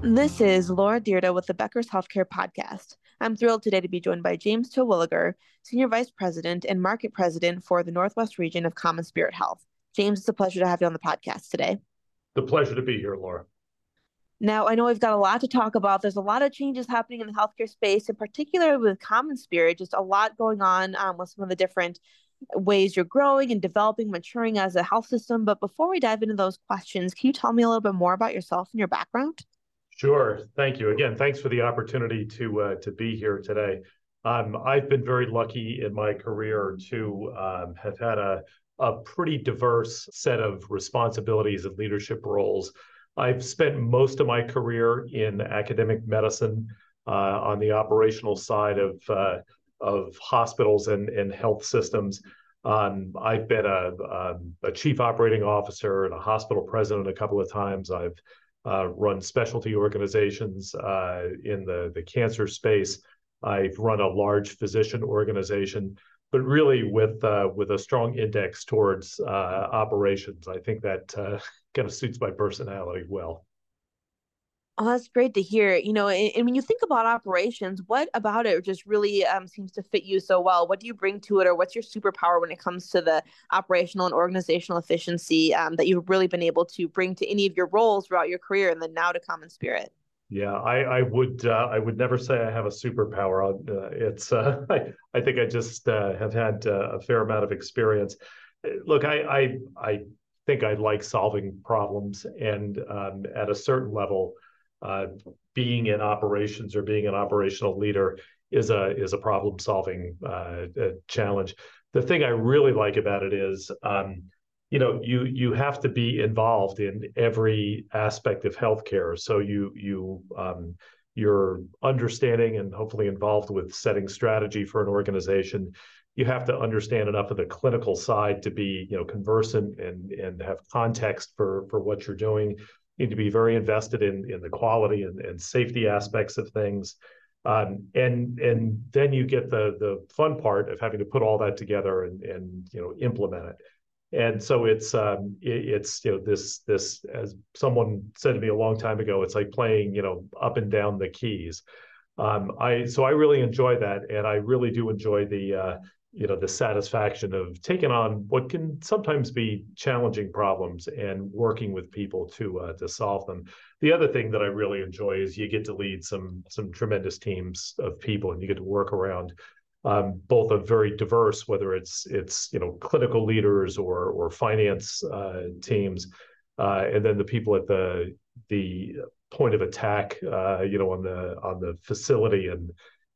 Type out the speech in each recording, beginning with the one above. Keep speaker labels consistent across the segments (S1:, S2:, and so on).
S1: This is Laura Dyrda with the Becker's Healthcare Podcast. I'm thrilled today to be joined by James Terwilliger, Senior Vice President and Market President for the Northwest region of CommonSpirit Health. James, it's a pleasure to have you on the podcast today.
S2: The pleasure to be here, Laura.
S1: Now, I know we've got a lot to talk about. There's a lot of changes happening in the healthcare space, in particular with CommonSpirit, just a lot going on um, with some of the different ways you're growing and developing, maturing as a health system. But before we dive into those questions, can you tell me a little bit more about yourself and your background?
S2: Sure. Thank you. Again, thanks for the opportunity to uh, to be here today. Um, I've been very lucky in my career to um, have had a, a pretty diverse set of responsibilities and leadership roles. I've spent most of my career in academic medicine uh, on the operational side of uh, of hospitals and, and health systems. Um, I've been a, a, um, a, chief operating officer and a hospital president a couple of times. I've uh, run specialty organizations uh, in the, the cancer space. I've run a large physician organization, but really with uh, with a strong index towards uh, operations. I think that uh, kind of suits my personality well.
S1: Oh, that's great to hear. You know, and, and, when you think about operations, what about it just really um, seems to fit you so well? What do you bring to it, or what's your superpower when it comes to the operational and organizational efficiency um, that you've really been able to bring to any of your roles throughout your career, and then now to CommonSpirit?
S2: Yeah, I, I would uh, I would never say I have a superpower. Uh, it's uh, I, I think I just uh, have had uh, a fair amount of experience. Look, I I, I think I like solving problems, and um, at a certain level uh, being in operations or being an operational leader is a is a problem solving uh, challenge. The thing I really like about it is, um, you know, you you have to be involved in every aspect of healthcare. So you you um, you're understanding and hopefully involved with setting strategy for an organization. You have to understand enough of the clinical side to be, you know, conversant and and have context for for what you're doing need to be very invested in in the quality and, and safety aspects of things. Um, and and then you get the the fun part of having to put all that together and and you know implement it. And so it's um, it, it's you know this this as someone said to me a long time ago, it's like playing you know up and down the keys. Um, I so I really enjoy that, and I really do enjoy the uh, you know the satisfaction of taking on what can sometimes be challenging problems and working with people to uh, to solve them. The other thing that I really enjoy is you get to lead some some tremendous teams of people, and you get to work around um, both a very diverse, whether it's it's you know clinical leaders or or finance uh, teams, uh, and then the people at the the point of attack, uh, you know, on the on the facility and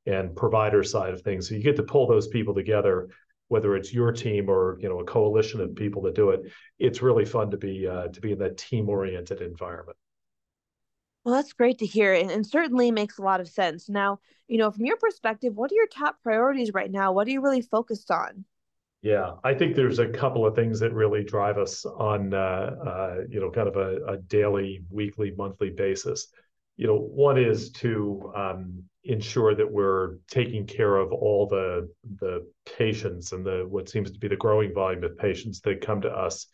S2: and provider side of things. So you get to pull those people together, whether it's your team or you know a coalition of people that do it. It's really fun to be uh, to be in that team oriented environment.
S1: Well, that's great to hear, and, and certainly makes a lot of sense. Now, you know, from your perspective, what are your top priorities right now? What are you really focused on?
S2: Yeah, I think there's a couple of things that really drive us on, uh, uh, you know, kind of a, a, daily, weekly, monthly basis. You know, one is to um, ensure that we're taking care of all the the patients and the what seems to be the growing volume of patients that come to us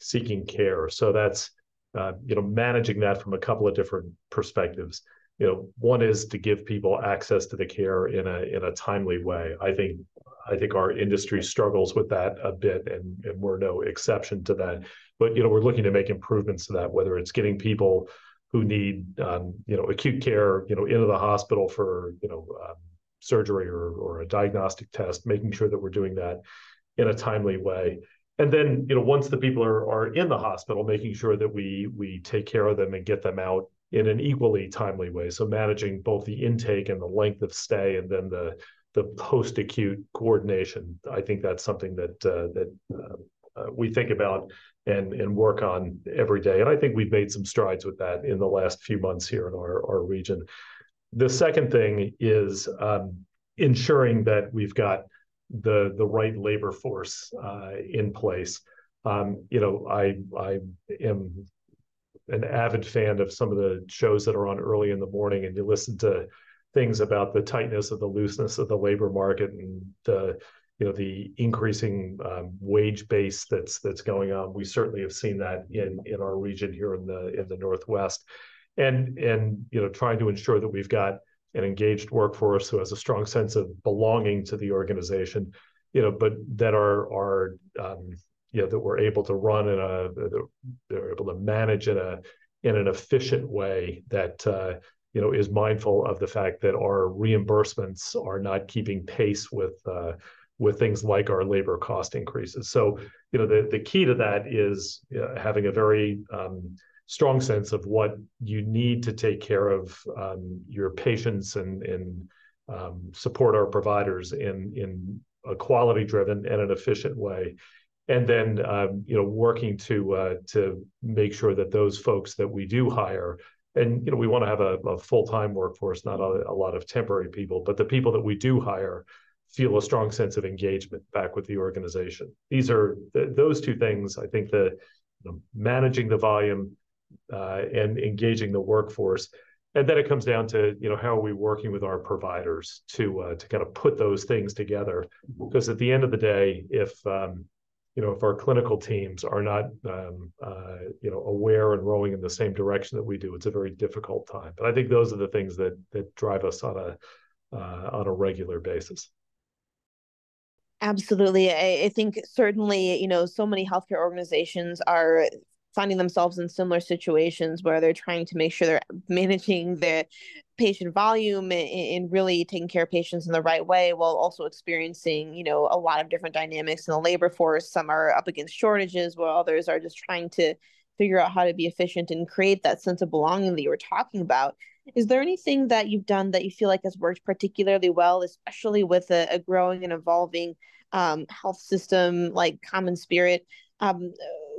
S2: seeking care. So that's uh, you know managing that from a couple of different perspectives. You know, one is to give people access to the care in a in a timely way. I think I think our industry struggles with that a bit, and, and we're no exception to that. But you know, we're looking to make improvements to that, whether it's getting people who need um, you know acute care you know into the hospital for you know um, surgery or or a diagnostic test, making sure that we're doing that in a timely way. And then you know once the people are are in the hospital, making sure that we we take care of them and get them out in an equally timely way. So managing both the intake and the length of stay, and then the the post acute coordination. I think that's something that uh, that uh, uh, we think about and and work on every day. And I think we've made some strides with that in the last few months here in our, our region. The second thing is um, ensuring that we've got the the right labor force uh, in place. Um, you know, I I am an avid fan of some of the shows that are on early in the morning, and you listen to things about the tightness of the looseness of the labor market and the you know the increasing um, wage base that's that's going on. We certainly have seen that in our region here in the in the Northwest, and and you know trying to ensure that we've got an engaged workforce who has a strong sense of belonging to the organization, you know, but that are um, you know that we're able to run in a they're able to manage in an efficient way that uh, you know is mindful of the fact that our reimbursements are not keeping pace with uh, with things like our labor cost increases. So you know the the key to that is uh, having a very um, strong sense of what you need to take care of um, your patients and and um, support our providers in in a quality driven and an efficient way and then um, you know working to uh, to make sure that those folks that we do hire and you know we want to have a, a full-time workforce not a, a, lot of temporary people but the people that we do hire feel a strong sense of engagement back with the organization these are th- those two things i think the know, managing the volume uh, and engaging the workforce and then it comes down to you know how are we working with our providers to uh, to kind of put those things together because at the end of the day if um, you know, if our clinical teams are not, um, uh, you know, aware and rowing in the same direction that we do, it's a very difficult time. But I think those are the things that that drive us on a uh, on a regular basis.
S1: Absolutely, I, I think certainly, you know, so many healthcare organizations are finding themselves in similar situations where they're trying to make sure they're managing the patient volume and, really taking care of patients in the right way while also experiencing you know a lot of different dynamics in the labor force. Some are up against shortages while others are just trying to figure out how to be efficient and create that sense of belonging that you were talking about is there anything that you've done that you feel like has worked particularly well especially with a, a growing and evolving um, health system like CommonSpirit um,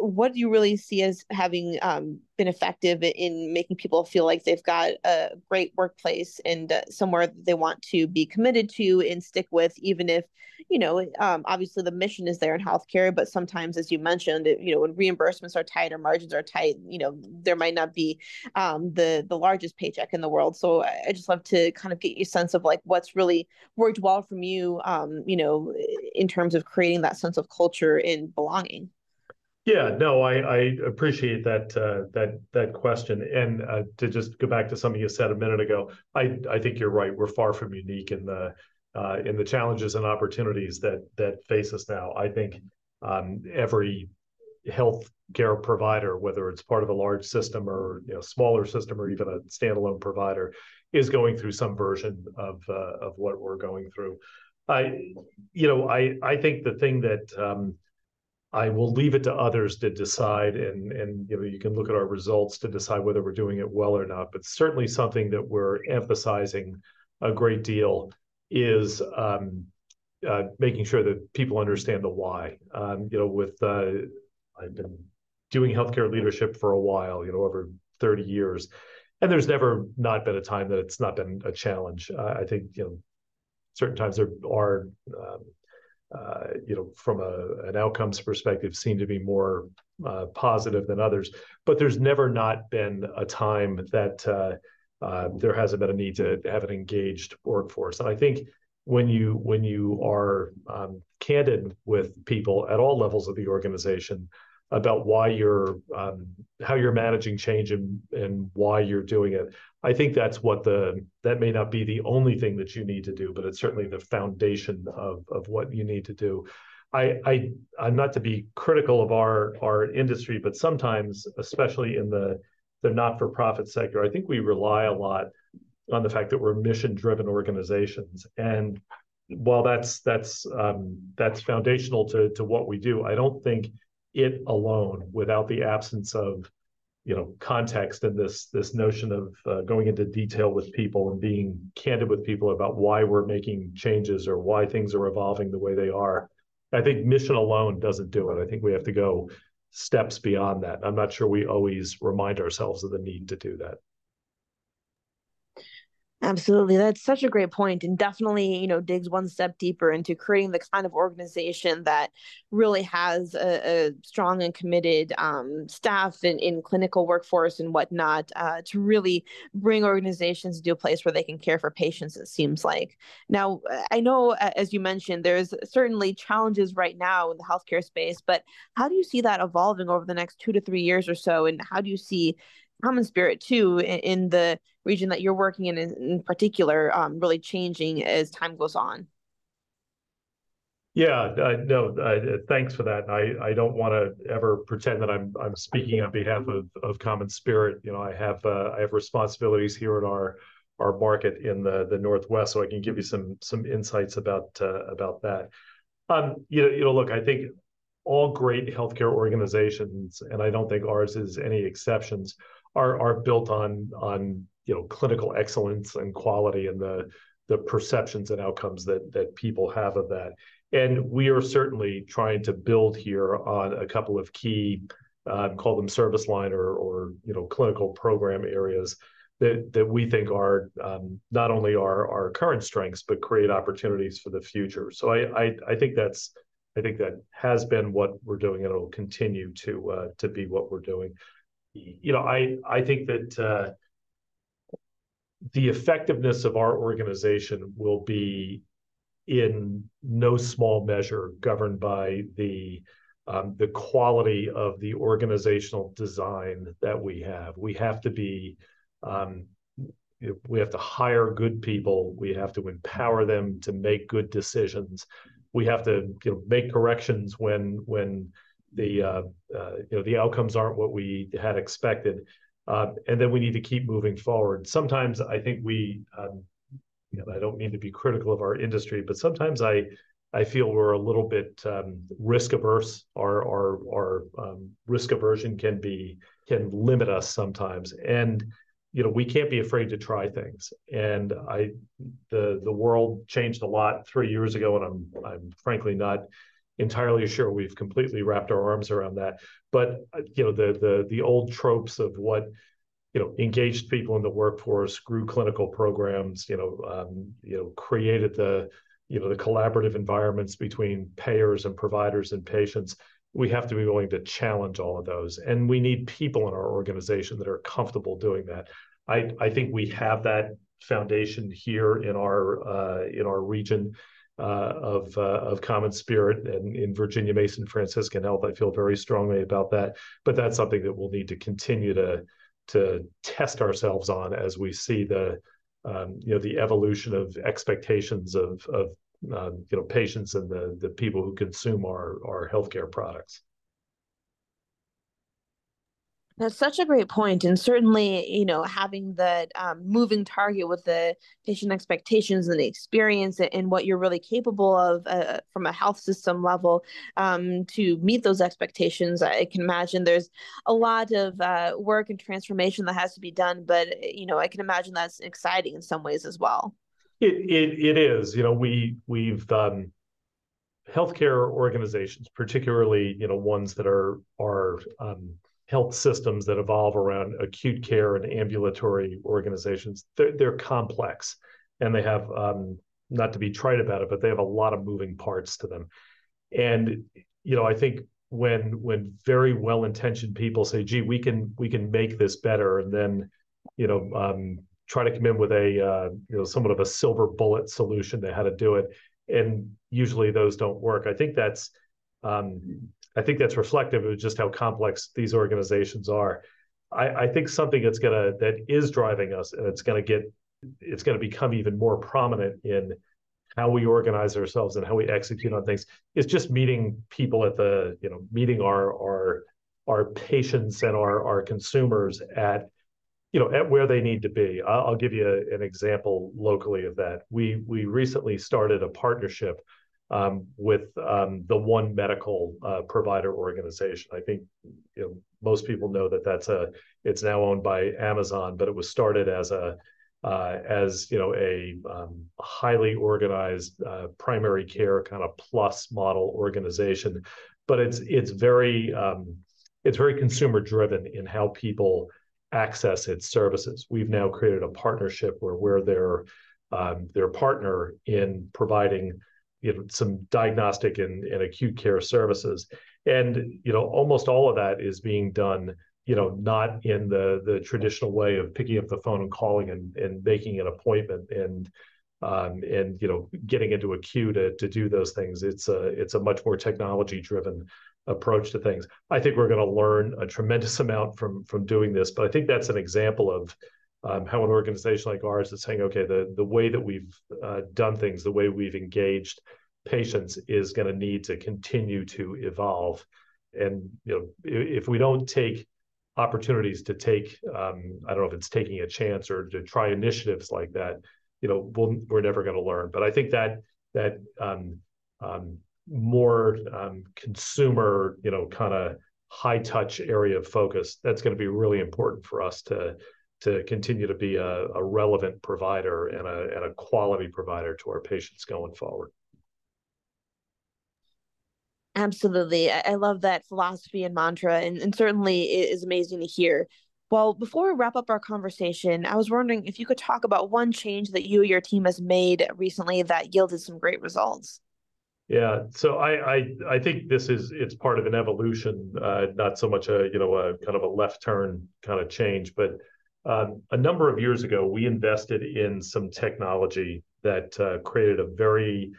S1: what do you really see as having um, been effective in making people feel like they've got a great workplace and uh, somewhere they want to be committed to and stick with, even if, you know, um, obviously the mission is there in healthcare, but sometimes, as you mentioned, you know, when reimbursements are tight or margins are tight, you know, there might not be um, the the largest paycheck in the world. So I just love to kind of get you a sense of like what's really worked well from you, um, you know, in terms of creating that sense of culture and belonging.
S2: Yeah, no, I, I appreciate that uh, that that question. And uh, to just go back to something you said a minute ago, I I think you're right. We're far from unique in the uh, in the challenges and opportunities that that face us now. I think um, every health care provider, whether it's part of a large system or you know smaller system or even a standalone provider, is going through some version of uh, of what we're going through. I, you know, I I think the thing that um, I will leave it to others to decide, and and you know you can look at our results to decide whether we're doing it well or not. But certainly something that we're emphasizing a great deal is um, uh, making sure that people understand the why. Um, you know, with uh, I've been doing healthcare leadership for a while, you know, over 30 years, and there's never not been a time that it's not been a challenge. Uh, I think you know, certain times there are. Um, uh, you know, from a, an outcomes perspective, seem to be more uh, positive than others. But there's never not been a time that uh, uh, there hasn't been a need to have an engaged workforce. And I think when you when you are um, candid with people at all levels of the organization about why you're um, how you're managing change and and why you're doing it. I think that's what the that may not be the only thing that you need to do, but it's certainly the foundation of of what you need to do. I, I I'm not to be critical of our our industry, but sometimes, especially in the the not-for-profit sector, I think we rely a lot on the fact that we're mission-driven organizations. And while that's that's um, that's foundational to to what we do, I don't think it alone without the absence of you know context and this this notion of uh, going into detail with people and being candid with people about why we're making changes or why things are evolving the way they are i think mission alone doesn't do it i think we have to go steps beyond that. I'm not sure we always remind ourselves of the need to do that
S1: Absolutely. That's such a great point and definitely, you know, digs one step deeper into creating the kind of organization that really has a, a strong and committed um, staff in, in clinical workforce and whatnot uh, to really bring organizations to a place where they can care for patients, it seems like. Now, I know, as you mentioned, there's certainly challenges right now in the healthcare space, but how do you see that evolving over the next two to three years or so? And how do you see CommonSpirit too in, the region that you're working in in particular um, really changing as time goes on.
S2: Yeah no thanks for that. I i don't want to ever pretend that i'm i'm speaking on behalf of of CommonSpirit. You know i have uh, i have responsibilities here in our our market in the the northwest so i can give you some some insights about uh, about that. Um you know, you know look i think all great healthcare organizations and i don't think ours is any exceptions are are built on on you know clinical excellence and quality and the the perceptions and outcomes that that people have of that. And we are certainly trying to build here on a couple of key, um, call them service line or or you know clinical program areas that that we think are um, not only our our current strengths but create opportunities for the future. So I I, I think that's I think that has been what we're doing and it will continue to uh, to be what we're doing you know, I I think that uh, the effectiveness of our organization will be in no small measure governed by the um, the quality of the organizational design that we have. We have to be um, we have to hire good people. We have to empower them to make good decisions. We have to you know, make corrections when when the uh, uh, you know the outcomes aren't what we had expected, uh, and then we need to keep moving forward. Sometimes I think we, um, you know, I don't mean to be critical of our industry, but sometimes I I feel we're a little bit um, risk averse. Our our our um, risk aversion can be can limit us sometimes, and you know we can't be afraid to try things. And I the the world changed a lot three years ago, and I'm I'm frankly not entirely sure we've completely wrapped our arms around that. But uh, you know, the the the old tropes of what you know engaged people in the workforce, grew clinical programs, you know, um, you know, created the you know the collaborative environments between payers and providers and patients. We have to be willing to challenge all of those, and we need people in our organization that are comfortable doing that. I I think we have that foundation here in our uh, in our region of uh, of CommonSpirit and in Virginia Mason Franciscan Health. I feel very strongly about that, but that's something that we'll need to continue to to test ourselves on as we see the um, you know the evolution of expectations of of um, you know patients and the the people who consume our our healthcare products.
S1: That's such a great point, and certainly, you know, having the um, moving target with the patient expectations and the experience and what you're really capable of uh, from a health system level um, to meet those expectations. I can imagine there's a lot of uh, work and transformation that has to be done, but you know, I can imagine that's exciting in some ways as well.
S2: It it, it is. You know, we we've um, healthcare organizations, particularly you know ones that are are um, health systems that evolve around acute care and ambulatory organizations, they're, they're complex and they have, um, not to be trite about it, but they have a lot of moving parts to them. And, you know, I think when when very well intentioned people say, gee, we can we can make this better, and then, you know, um, try to come in with a uh, you know somewhat of a silver bullet solution to how to do it, and usually those don't work. I think that's um, I think that's reflective of just how complex these organizations are. I, I think something that's gonna that is driving us, and it's gonna get, it's gonna become even more prominent in how we organize ourselves and how we execute on things is just meeting people at the, you know, meeting our our our patients and our our consumers at you know at where they need to be i'll, give you an example locally of that we we recently started a partnership um, with um, the One Medical uh, provider organization. I think you know, most people know that that's a it's now owned by Amazon, but it was started as a uh, as you know a um, highly organized uh, primary care kind of plus model organization, but it's it's very um, it's very consumer driven in how people access its services. We've now created a partnership where we're their um, their partner in providing you know some diagnostic and, and acute care services. And you know almost all of that is being done you know not in the the traditional way of picking up the phone and calling and, and making an appointment and um, and you know getting into a queue to to do those things. It's a it's a much more technology driven approach to things. I think we're going to learn a tremendous amount from from doing this but i think that's an example of um, how an organization like ours is saying, okay, the the way that we've uh, done things, the way we've engaged patients, is going to need to continue to evolve. And you know, if, if we don't take opportunities to take, um, I don't know if it's taking a chance or to try initiatives like that, you know, we'll, we're never going to learn. But I think that that um, um, more um, consumer, you know, kind of high touch area of focus, that's going to be really important for us to to continue to be a, a relevant provider and a, and a quality provider to our patients going forward.
S1: Absolutely. I, love that philosophy and mantra, and, and certainly it is amazing to hear. Well, before we wrap up our conversation, I was wondering if you could talk about one change that you or your team has made recently that yielded some great results.
S2: Yeah, so I I, I think this is it's part of an evolution, uh, not so much a you know a kind of a left turn kind of change, but a number of years ago, we invested in some technology that uh, created a very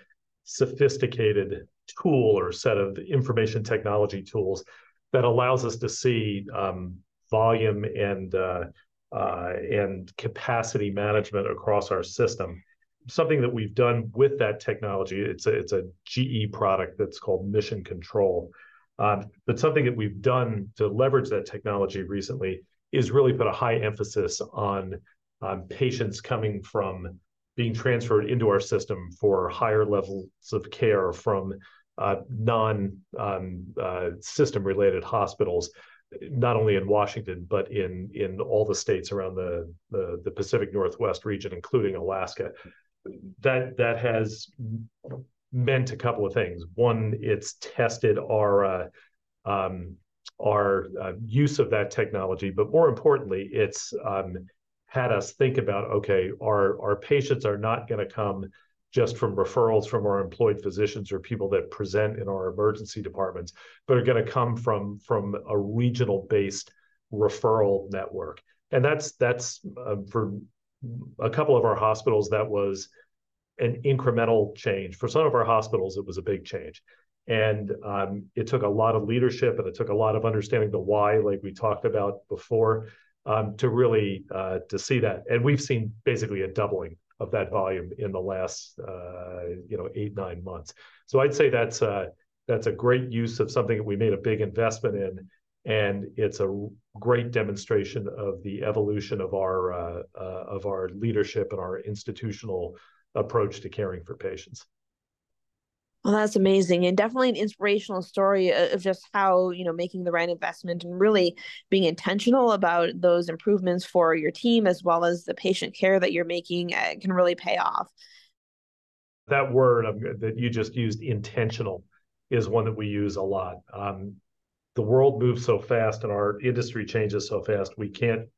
S2: sophisticated tool or set of information technology tools that allows us to see um, volume and uh, uh, and capacity management across our system. Something that we've done with that technology, it's a it's a GE product that's called Mission Control. Um, but something that we've done to leverage that technology recently is really put a high emphasis on um, patients coming from being transferred into our system for higher levels of care from uh, non um, uh, system related hospitals, not only in Washington, but in, in all the states around the, the, the Pacific Northwest region, including Alaska. That, that has meant a couple of things. One, it's tested our uh, um, our uh, use of that technology, but more importantly, it's um, had us think about okay, our our patients are not going to come just from referrals from our employed physicians or people that present in our emergency departments, but are going to come from from a regional based referral network, and that's that's uh, for a couple of our hospitals that was an incremental change. For some of our hospitals, it was a big change. And um, it took a lot of leadership and it took a lot of understanding the why, like we talked about before, um, to really uh, to see that. And we've seen basically a doubling of that volume in the last uh, you know eight nine months. So I'd say that's uh, that's a great use of something that we made a big investment in, and it's a great demonstration of the evolution of our uh, uh, of our leadership and our institutional approach to caring for patients.
S1: Well, that's amazing, and definitely an inspirational story of just how you know making the right investment and really being intentional about those improvements for your team as well as the patient care that you're making uh, can really pay off.
S2: That word that you just used, intentional, is one that we use a lot. Um, the world moves so fast, and our industry changes so fast. We can't.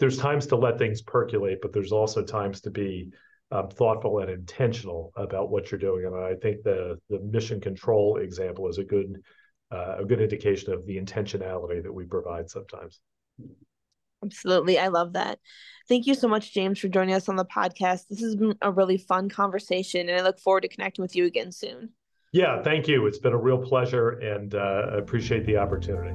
S2: There's times to let things percolate, but there's also times to be um, thoughtful and intentional about what you're doing. And I think the the mission control example is a good uh, a good indication of the intentionality that we provide sometimes.
S1: Absolutely. I love that. Thank you so much, James, for joining us on the podcast. This has been a really fun conversation, and I look forward to connecting with you again soon.
S2: Yeah, thank you. It's been a real pleasure, and uh, appreciate the opportunity.